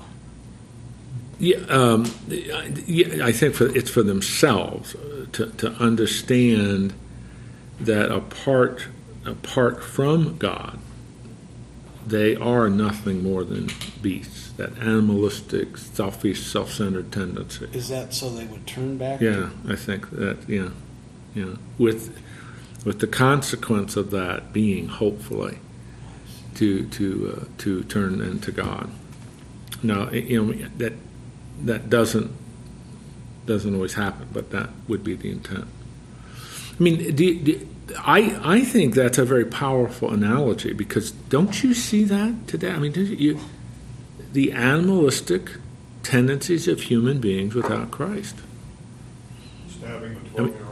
Yeah, um, yeah, I think for, it's for themselves uh, to, to understand that apart apart from God, they are nothing more than beasts. That animalistic, selfish, self-centered tendency. is that so they would turn back? Yeah, I think that. Yeah, yeah. With with the consequence of that being hopefully to to uh, to turn into God. Now, you know that that doesn't doesn't always happen, but that would be the intent. I mean, do, do, I I think that's a very powerful analogy because don't you see that today? I mean, do you the animalistic tendencies of human beings without Christ? Stabbing a twelve-year-old.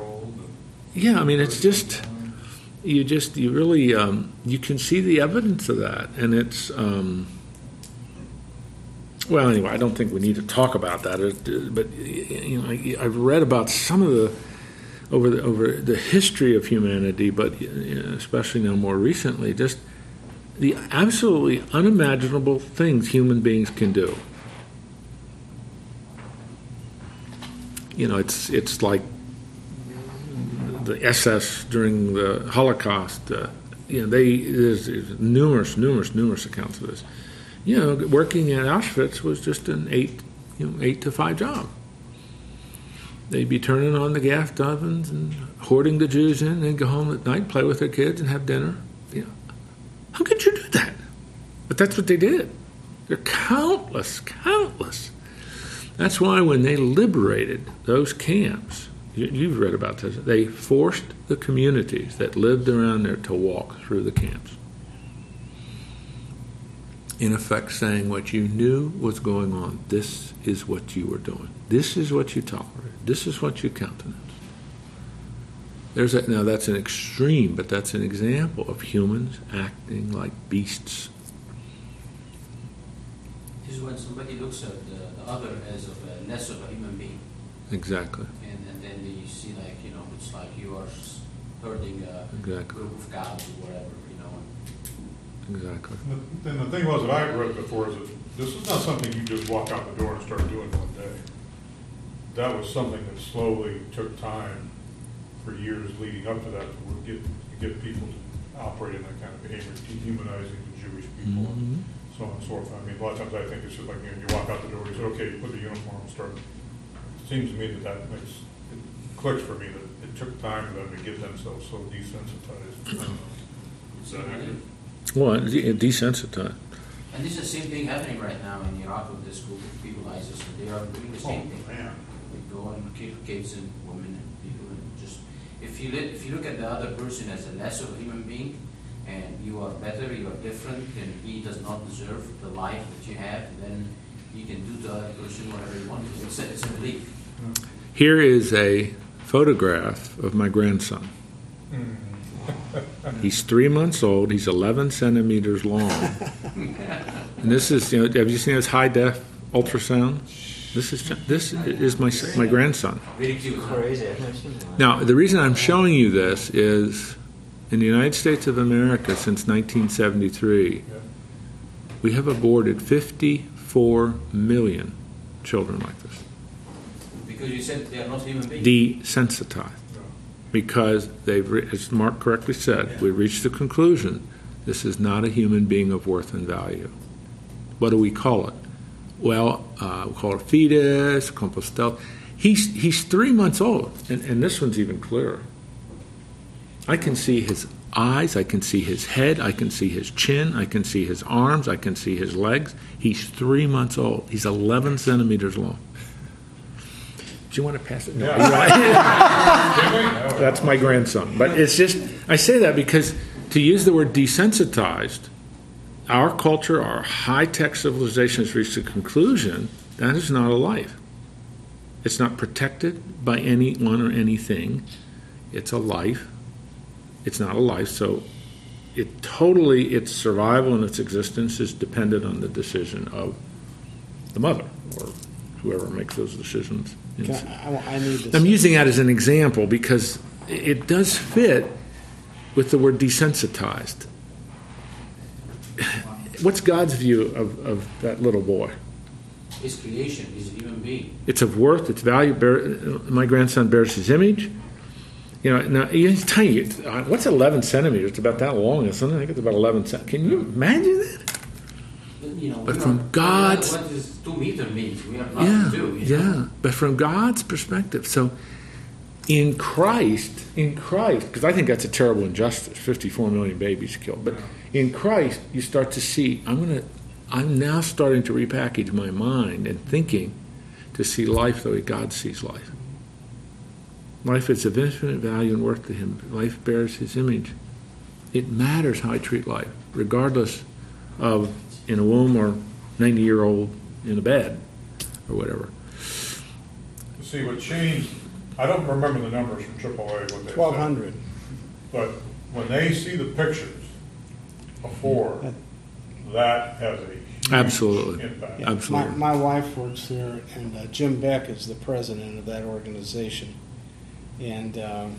Yeah, I mean, it's just you just you really um, you can see the evidence of that, and it's um, well anyway. I don't think we need to talk about that, but you know, I've read about some of the over the over the history of humanity, but especially now more recently, just the absolutely unimaginable things human beings can do. You know, it's it's like the SS during the Holocaust. Uh, you know, they there's, there's numerous, numerous, numerous accounts of this. You know, working at Auschwitz was just an eight, you know, eight to five job. They'd be turning on the gas ovens and hoarding the Jews in, and go home at night, play with their kids, and have dinner. You know, how could you do that? But that's what they did. They're countless, countless. That's why when they liberated those camps, you've read about this, they forced the communities that lived around there to walk through the camps. In effect, saying what you knew was going on, this is what you were doing. This is what you tolerated. This is what you countenanced. There's a, now that's an extreme, but that's an example of humans acting like beasts. This is when somebody looks at the, the other as of a less of a human being, Exactly. and, and then you see like you know it's like you are s- herding a Exactly. group of cows or whatever, you know. Exactly. And the- And the thing was that I read before is that this is not something you just walk out the door and start doing one day. That was something that slowly took time for years leading up to that to get, to get people to operate in that kind of behavior, dehumanizing the Jewish people and mm-hmm. so on and so forth. I mean, a lot of times I think it's just like, you know, you walk out the door, you say, okay, you put the uniform and start. It seems to me that that makes, it clicks for me that it took time for them to get themselves so desensitized. Exactly. Well, de- desensitized. And this is the same thing happening right now in Iraq with this group of people ISIS. They are doing the Oh, same thing. man. They go and kill kids and women and people and just if you li- if you look at the other person as a less of a human being and you are better, you are different, and he does not deserve the life that you have, then you can do to the other person whatever you want. to. It's a, it's a belief. Hmm. Here is a photograph of my grandson. Mm. He's three months old. He's 11 centimeters long. and this is, you know, have you seen this high def ultrasound? This is this is my my grandson. Very cute. huh? Crazy. I've never seen one. Now, the reason I'm showing you this is in the United States of America since 1973, we have aborted 54 million children like this. Because you said they are not human beings. Desensitized. Because they've, re- as Mark correctly said, we reached the conclusion this is not a human being of worth and value. What do we call it? Well, uh, we call it fetus, compostel. He's, he's three months old, and, and this one's even clearer. I can see his eyes, I can see his head, I can see his chin, I can see his arms, I can see his legs. He's three months old. He's 11 centimeters long. Do you want to pass it? No. <laughs> <laughs> That's my grandson. But it's just, I say that because to use the word desensitized, our culture, our high tech civilization has reached a conclusion that is not a life. It's not protected by anyone or anything. It's a life. It's not a life. So it totally, its survival and its existence is dependent on the decision of the mother or whoever makes those decisions. Can I, I- I need to. I'm using that as an example because it does fit with the word desensitized. What's God's view of, of that little boy? His creation is a human being. It's of worth, it's value. Bear, my grandson bears his image. You know, now he's tiny. It's, uh, What's 11 centimeters? It's about that long. Or something. I think it's about 11 centimeters. Can you imagine that? You know, But from God's- what is two meter means? We are nothing Yeah, to do. you know? yeah. But from God's perspective, so in Christ, in Christ, because I think that's a terrible injustice. Fifty-four million babies killed, but in Christ, you start to see. I'm gonna. I'm now starting to repackage my mind and thinking to see life the way God sees life. Life is of infinite value and worth to Him. Life bears His image. It matters how I treat life, regardless of in a womb or ninety-year-old in a bed or whatever. See, what changed, I don't remember the numbers from AAA, what they said. Twelve hundred. But when they see the pictures before, that has a huge Absolutely. impact. My, Absolutely. my wife works there, and uh, Jim Beck is the president of that organization. And, um,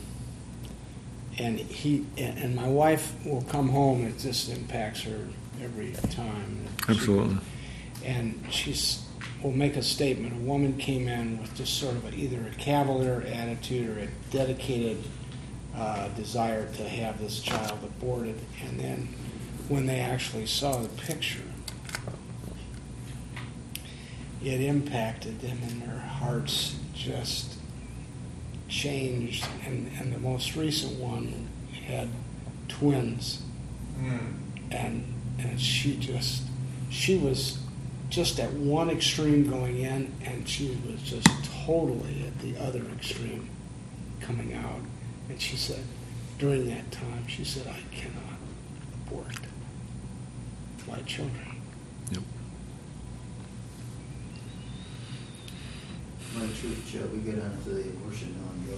and he, and and my wife will come home, it just impacts her every time. She- Absolutely. And she's, will make a statement, a woman came in with just sort of a- either a cavalier attitude or a dedicated uh, desire to have this child aborted. And then when they actually saw the picture, it impacted them and their hearts just changed. And, and the most recent one had twins. Mm. And, and she just, she was just at one extreme going in, and she was just totally at the other extreme coming out. And she said, during that time, she said, I cannot abort my children. When truth, Joe, we get onto the abortion on you,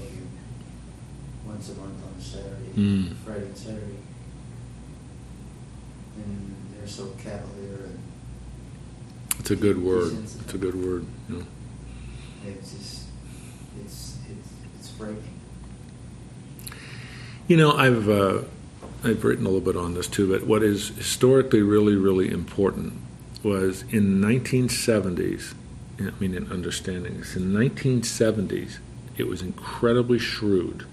when once a month on a Saturday, Mm. Friday and Saturday. And they're so cavalier and It's a good word. It's a good word. you know. it's just, it's, it's, it's frightening. You know, I've uh, I've written a little bit on this too, but what is historically really, really important was in the 1970s. I mean, in understanding this, in the 1970s, it was incredibly shrewd,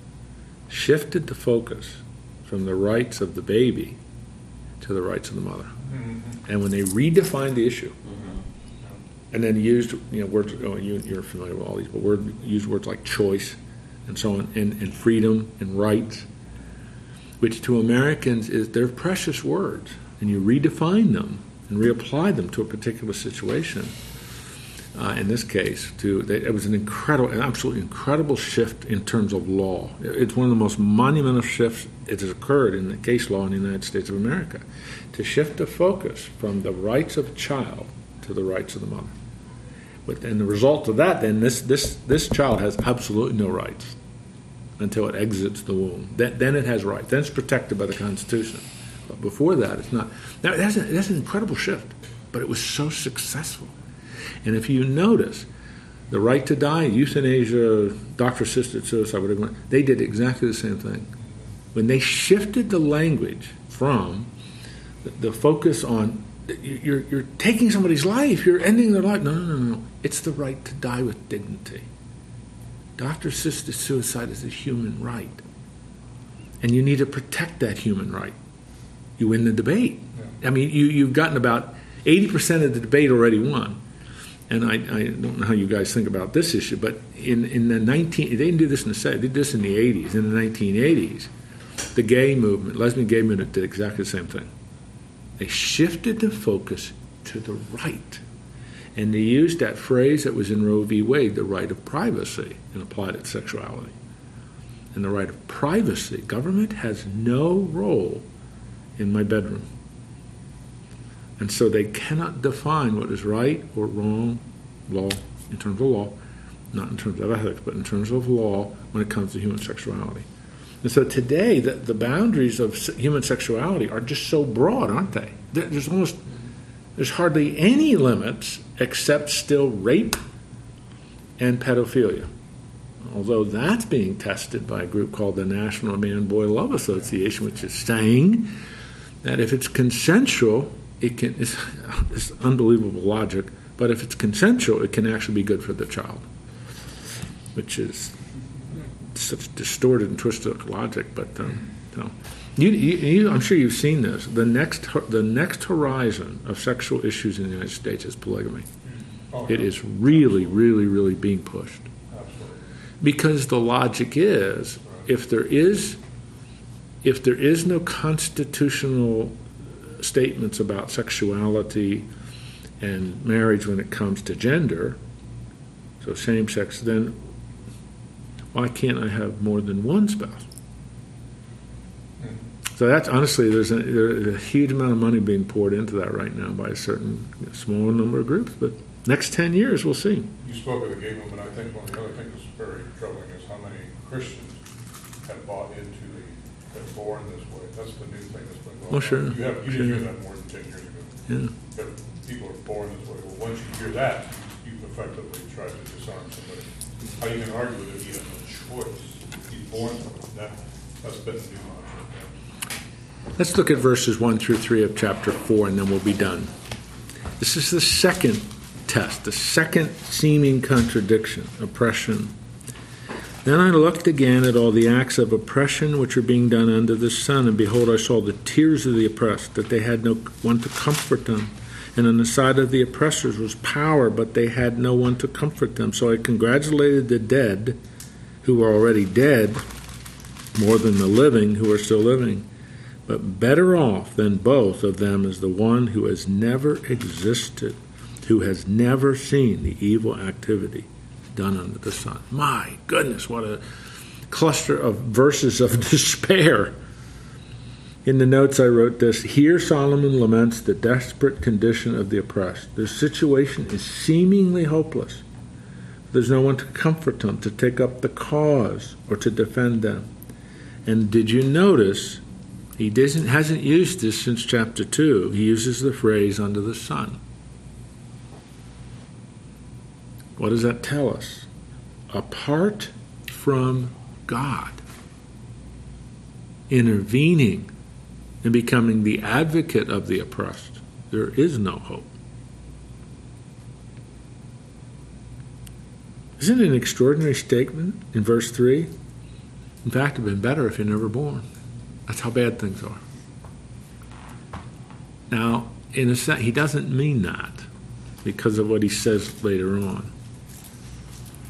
shifted the focus from the rights of the baby to the rights of the mother, and when they redefined the issue, and then used you know words. Oh, you, you're familiar with all these, but word used words like choice and so on, and, and freedom and rights which to Americans is they're precious words, and you redefine them and reapply them to a particular situation. Uh, in this case, to they, it was an incredible, an absolutely incredible shift in terms of law. It's one of the most monumental shifts that has occurred in the case law in the United States of America, to shift the focus from the rights of a child to the rights of the mother. But, and the result of that, then, this this this child has absolutely no rights until it exits the womb. Then, then it has rights. Then it's protected by the Constitution. But before that, it's not. Now, that's, that's an incredible shift, but it was so successful. And if you notice, the right to die, euthanasia, doctor assisted suicide, whatever, they did exactly the same thing. When they shifted the language from the, focus on you're, you're taking somebody's life, you're ending their life. No, no, no, no. It's the right to die with dignity. Doctor assisted suicide is a human right. And you need to protect that human right. You win the debate. I mean, you, you've gotten about 80% of the debate already won. And I, I don't know how you guys think about this issue, but in, in the 19, they didn't do this in the 70s, they did this in the 80s. In the 1980s, the gay movement, lesbian gay movement, did exactly the same thing. They shifted the focus to the right. And they used that phrase that was in Roe v. Wade, the right of privacy, and applied it to sexuality. And the right of privacy, government has no role in my bedroom. And so they cannot define what is right or wrong, law, in terms of law, not in terms of ethics, but in terms of law when it comes to human sexuality. And so today, the, the boundaries of human sexuality are just so broad, aren't they? There's almost, there's hardly any limits except still rape and pedophilia. Although that's being tested by a group called the National Man Boy Love Association, which is saying that if it's consensual, it can, it's, <laughs> it's unbelievable logic, but if it's consensual, it can actually be good for the child, which is such distorted and twisted logic. But um, you know, you, you, you, I'm sure you've seen this. The next, the next horizon of sexual issues in the United States is polygamy. Oh, It yeah. is really, really, really being pushed Absolutely. because the logic is if there is if there is no constitutional statements about sexuality and marriage when it comes to gender so same sex then why can't i have more than one spouse so that's honestly there's a, there's a huge amount of money being poured into that right now by a certain small number of groups but next 10 years we'll see You spoke of the gay movement. I think one of the other things that's very troubling is how many Christians have bought into the, born this way. That's the new thing that's going on. Oh, sure, You have, you didn't hear that more than ten years ago. yeah That people are born this way. Well, once you hear that, you've effectively tried to disarm somebody. How you can argue with it, he has no choice. He's born. That, that's been the new mantra. Let's look at verses 1 through 3 of chapter 4, and then we'll be done. This is the second test, the second seeming contradiction oppression. Then I looked again at all the acts of oppression which are being done under the sun, and behold, I saw the tears of the oppressed, that they had no one to comfort them. And on the side of the oppressors was power, but they had no one to comfort them. So I congratulated the dead, who were already dead, more than the living, who are still living. But better off than both of them is the one who has never existed, who has never seen the evil activity done under the sun. My goodness, what a cluster of verses of <laughs> despair. In the notes, I wrote this Here Solomon laments the desperate condition of the oppressed. Their situation is seemingly hopeless. There's no one to comfort them, to take up the cause, or to defend them. And did you notice he doesn't, hasn't used this since chapter 2? He uses the phrase under the sun. What does that tell us? Apart from God, intervening and becoming the advocate of the oppressed, there is no hope. Isn't it an extraordinary statement in verse 3? In fact, it'd been better if you're never born. That's how bad things are. Now, in a sense, he doesn't mean that because of what he says later on.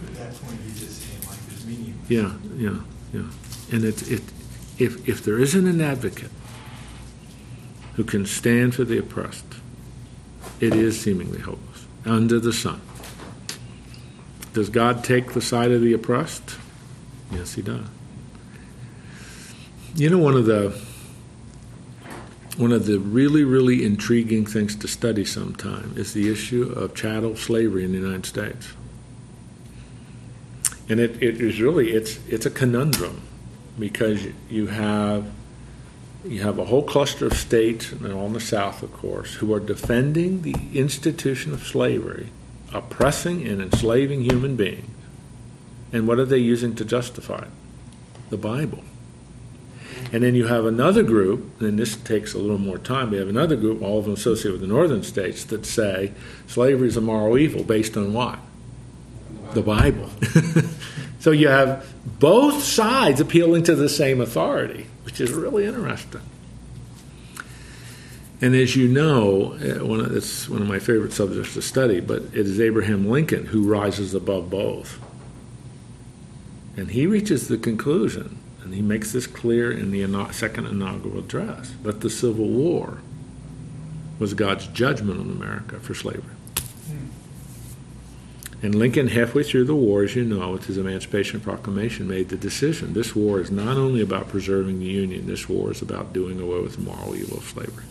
At that point, he's just saying like there's meaning. Yeah, yeah, yeah. And it, it, if, if there isn't an advocate who can stand for the oppressed, it is seemingly hopeless under the sun. Does God take the side of the oppressed? Yes, He does. You know, one of the one of the really, really intriguing things to study sometime is the issue of chattel slavery in the United States. And it, it is really it's it's a conundrum because you have you have a whole cluster of states and on the south of course who are defending the institution of slavery oppressing and enslaving human beings. And what are they using to justify it? The bible. And then you have another group and this takes a little more time we have another group all of them associated with the northern states that say slavery is a moral evil based on what? The bible <laughs> so you have both sides appealing to the same authority which is really interesting. And as you know, uh, one of, it's one of my favorite subjects to study, but it is Abraham Lincoln who rises above both. And he reaches the conclusion, and he makes this clear in the second inaugural address, that the Civil War was God's judgment on America for slavery. And Lincoln, halfway through the war, as you know, with his Emancipation Proclamation, made the decision this war is not only about preserving the Union, this war is about doing away with the moral evil of slavery.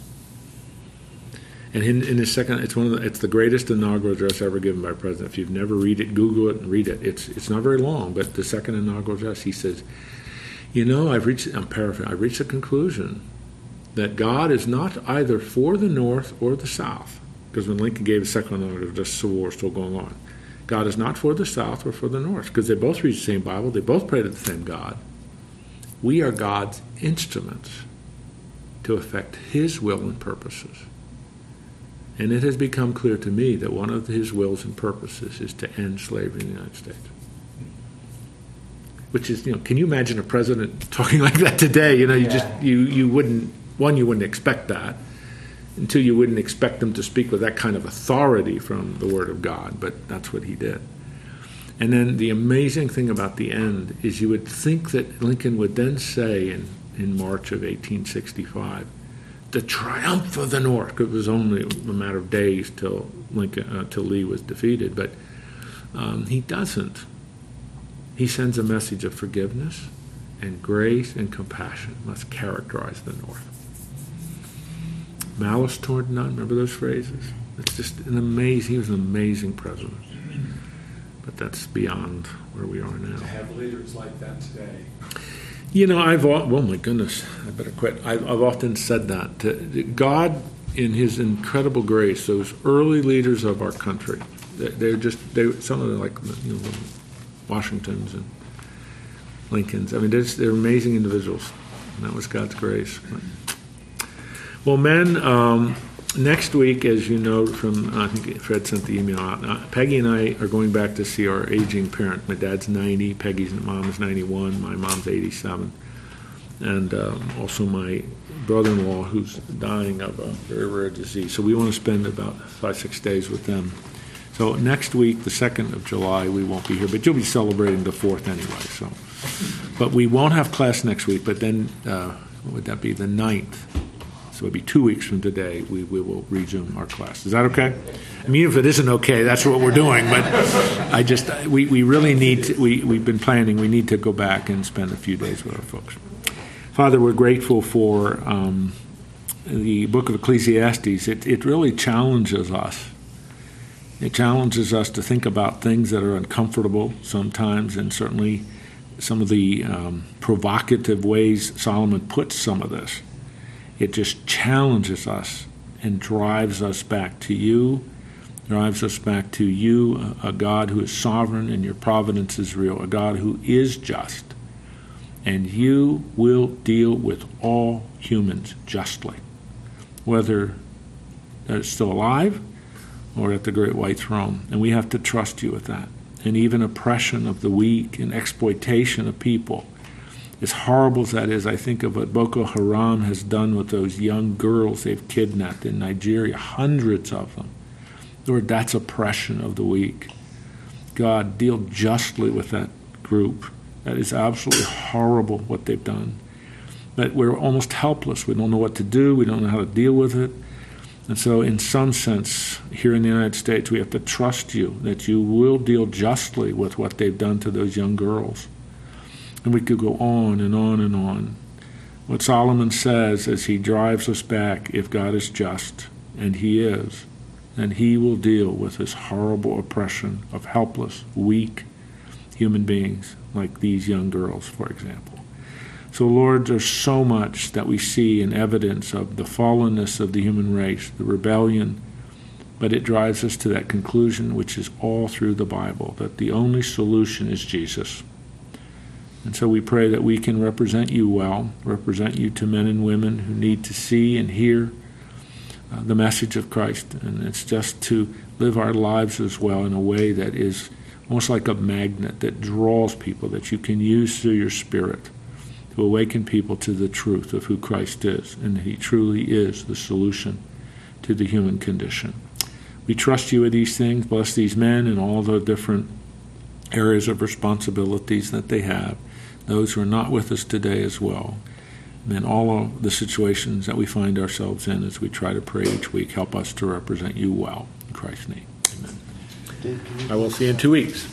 And in, in his second, it's one of the, it's the greatest inaugural address ever given by a president. If you've never read it, Google it and read it. It's it's not very long, but the second inaugural address, he says, "You know, I've reached. I'm paraphrasing. I've reached the conclusion that God is not either for the North or the South, because when Lincoln gave his second inaugural address, the Civil War is still going on." God is not for the South or for the North, because they both read the same Bible, they both pray to the same God. We are God's instruments to effect His will and purposes. And it has become clear to me that one of His wills and purposes is to end slavery in the United States. Which is, you know, can you imagine a president <laughs> talking like that today? You know, you Yeah. just you you wouldn't one you wouldn't expect that two, you wouldn't expect them to speak with that kind of authority from the Word of God, but that's what he did. And then the amazing thing about the end is you would think that Lincoln would then say in, in March of 1865, the triumph of the North. It was only a matter of days till Lincoln, uh, till Lee was defeated, but um, he doesn't. He sends a message of forgiveness and grace and compassion must characterize the North malice toward none. Remember those phrases? It's just an amazing. He was an amazing president. But that's beyond where we are now. To have leaders like that today. You know, I've oh, oh my goodness, I better quit. I've, I've often said that to, God, in His incredible grace, those early leaders of our country, they- they're just they some of them like you know Washingtons and Lincolns. I mean, they're, just, they're amazing individuals. And that was God's grace. Well, men, um, next week, as you know from, I think Fred sent the email out, uh, Peggy and I are going back to see our aging parent. My dad's 90, Peggy's mom is 91, my mom's 87, and um, also my brother-in-law who's dying of a very rare disease. So we want to spend about five, six days with them. So next week, the 2nd of July, we won't be here, but you'll be celebrating the 4th anyway, so. But we won't have class next week, but then, uh, what would that be, the 9th? So it'll be two weeks from today, we, we will resume our class. Is that okay? I mean, if it isn't okay, that's what we're doing, but I just, we, we really need, to, we, we've been planning, we need to go back and spend a few days with our folks. Father, we're grateful for um, the book of Ecclesiastes. It, it really challenges us. It challenges us to think about things that are uncomfortable sometimes, and certainly some of the um, provocative ways Solomon puts some of this. It just challenges us and drives us back to you, drives us back to you, a, God who is sovereign and your providence is real, a God who is just. And you will deal with all humans justly, whether they're still alive or at the great white throne. And we have to trust you with that. And even oppression of the weak and exploitation of people as horrible as that is, I think of what Boko Haram has done with those young girls they've kidnapped in Nigeria, hundreds of them. Lord, that's oppression of the weak. God, deal justly with that group. That is absolutely horrible what they've done. But we're almost helpless. We don't know what to do, we don't know how to deal with it. And so, in some sense, here in the United States, we have to trust you that you will deal justly with what they've done to those young girls. And we could go on and on and on. What Solomon says as he drives us back if God is just, and he is, then he will deal with this horrible oppression of helpless, weak human beings like these young girls, for example. So, Lord, there's so much that we see in evidence of the fallenness of the human race, the rebellion, but it drives us to that conclusion, which is all through the Bible, that the only solution is Jesus. And so we pray that we can represent you well, represent you to men and women who need to see and hear uh, the message of Christ. And it's just to live our lives as well in a way that is almost like a magnet that draws people, that you can use through your spirit to awaken people to the truth of who Christ is and that He truly is the solution to the human condition. We trust you with these things. Bless these men and all the different areas of responsibilities that they have those who are not with us today as well. And then all of the situations that we find ourselves in as we try to pray each week, help us to represent you well. In Christ's name, amen. Dave, can you- I will see you in two weeks.